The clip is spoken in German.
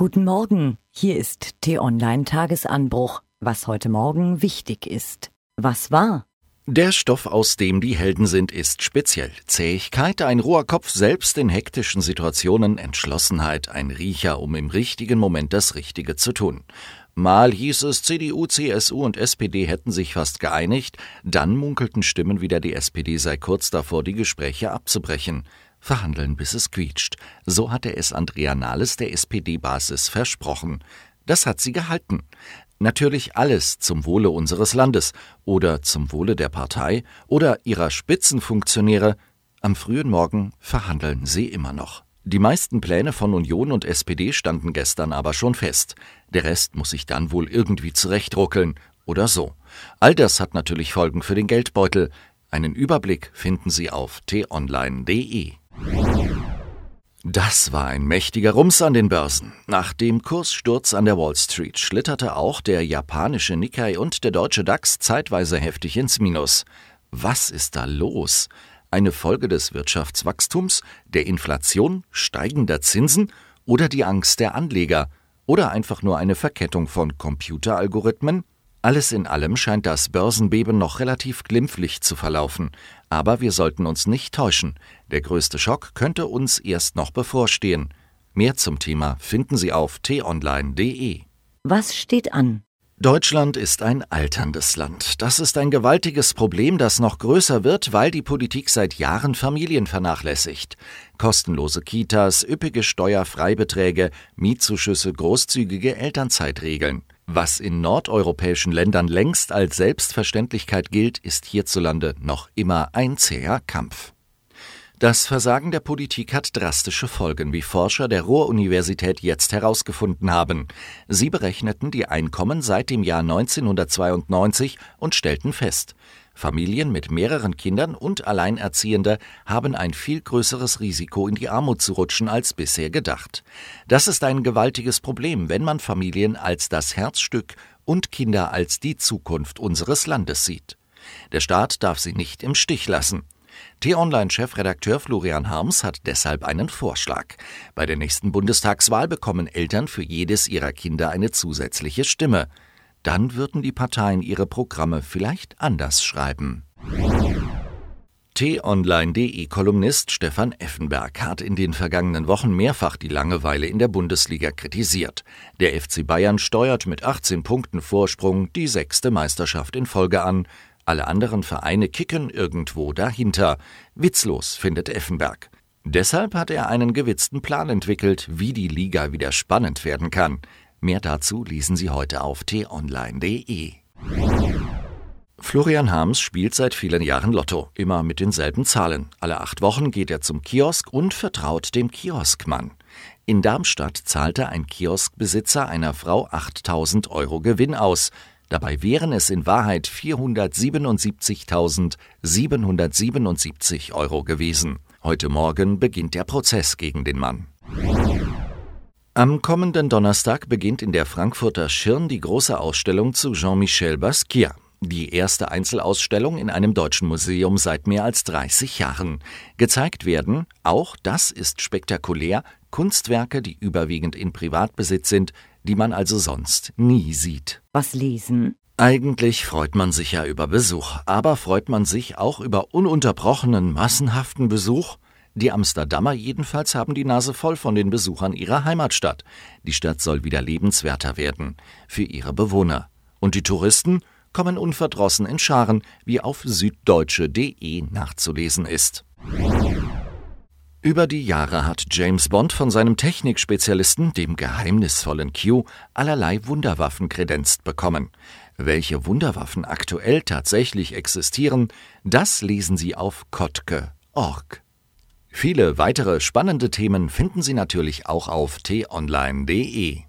Guten Morgen, hier ist T-Online Tagesanbruch, was heute Morgen wichtig ist. Was war? Der Stoff, aus dem die Helden sind, ist speziell. Zähigkeit, ein roher Kopf selbst in hektischen Situationen, Entschlossenheit, ein Riecher, um im richtigen Moment das Richtige zu tun. Mal hieß es, CDU, CSU und SPD hätten sich fast geeinigt, dann munkelten Stimmen wieder, die SPD sei kurz davor, die Gespräche abzubrechen. Verhandeln, bis es quietscht. So hatte es Andrea Nahles der SPD-Basis versprochen. Das hat sie gehalten. Natürlich alles zum Wohle unseres Landes oder zum Wohle der Partei oder ihrer Spitzenfunktionäre. Am frühen Morgen verhandeln sie immer noch. Die meisten Pläne von Union und SPD standen gestern aber schon fest. Der Rest muss sich dann wohl irgendwie zurechtruckeln oder so. All das hat natürlich Folgen für den Geldbeutel. Einen Überblick finden Sie auf t-online.de. Das war ein mächtiger Rums an den Börsen. Nach dem Kurssturz an der Wall Street schlitterte auch der japanische Nikkei und der deutsche DAX zeitweise heftig ins Minus. Was ist da los? Eine Folge des Wirtschaftswachstums, der Inflation, steigender Zinsen oder die Angst der Anleger? Oder einfach nur eine Verkettung von Computeralgorithmen? Alles in allem scheint das Börsenbeben noch relativ glimpflich zu verlaufen. Aber wir sollten uns nicht täuschen. Der größte Schock könnte uns erst noch bevorstehen. Mehr zum Thema finden Sie auf t-online.de. Was steht an? Deutschland ist ein alterndes Land. Das ist ein gewaltiges Problem, das noch größer wird, weil die Politik seit Jahren Familien vernachlässigt. Kostenlose Kitas, üppige Steuerfreibeträge, Mietzuschüsse, großzügige Elternzeitregeln. Was in nordeuropäischen Ländern längst als Selbstverständlichkeit gilt, ist hierzulande noch immer ein zäher Kampf. Das Versagen der Politik hat drastische Folgen, wie Forscher der Ruhr-Universität jetzt herausgefunden haben. Sie berechneten die Einkommen seit dem Jahr 1992 und stellten fest, Familien mit mehreren Kindern und Alleinerziehende haben ein viel größeres Risiko, in die Armut zu rutschen als bisher gedacht. Das ist ein gewaltiges Problem, wenn man Familien als das Herzstück und Kinder als die Zukunft unseres Landes sieht. Der Staat darf sie nicht im Stich lassen. T-Online-Chefredakteur Florian Harms hat deshalb einen Vorschlag. Bei der nächsten Bundestagswahl bekommen Eltern für jedes ihrer Kinder eine zusätzliche Stimme dann würden die Parteien ihre Programme vielleicht anders schreiben. T-Online.de-Kolumnist Stefan Effenberg hat in den vergangenen Wochen mehrfach die Langeweile in der Bundesliga kritisiert. Der FC Bayern steuert mit 18 Punkten Vorsprung die sechste Meisterschaft in Folge an. Alle anderen Vereine kicken irgendwo dahinter. Witzlos, findet Effenberg. Deshalb hat er einen gewitzten Plan entwickelt, wie die Liga wieder spannend werden kann. Mehr dazu lesen Sie heute auf t-online.de. Florian Harms spielt seit vielen Jahren Lotto, immer mit denselben Zahlen. Alle acht Wochen geht er zum Kiosk und vertraut dem Kioskmann. In Darmstadt zahlte ein Kioskbesitzer einer Frau 8000 Euro Gewinn aus. Dabei wären es in Wahrheit 477.777 Euro gewesen. Heute Morgen beginnt der Prozess gegen den Mann. Am kommenden Donnerstag beginnt in der Frankfurter Schirn die große Ausstellung zu Jean-Michel Basquiat. Die erste Einzelausstellung in einem deutschen Museum seit mehr als 30 Jahren. Gezeigt werden, auch das ist spektakulär, Kunstwerke, die überwiegend in Privatbesitz sind, die man also sonst nie sieht. Was lesen? Eigentlich freut man sich ja über Besuch, aber freut man sich auch über ununterbrochenen, massenhaften Besuch? Die Amsterdamer jedenfalls haben die Nase voll von den Besuchern ihrer Heimatstadt. Die Stadt soll wieder lebenswerter werden für ihre Bewohner. Und die Touristen kommen unverdrossen in Scharen, wie auf süddeutsche.de nachzulesen ist. Über die Jahre hat James Bond von seinem Technikspezialisten, dem geheimnisvollen Q, allerlei Wunderwaffen kredenzt bekommen. Welche Wunderwaffen aktuell tatsächlich existieren, das lesen Sie auf kotke.org. Viele weitere spannende Themen finden Sie natürlich auch auf t-online.de.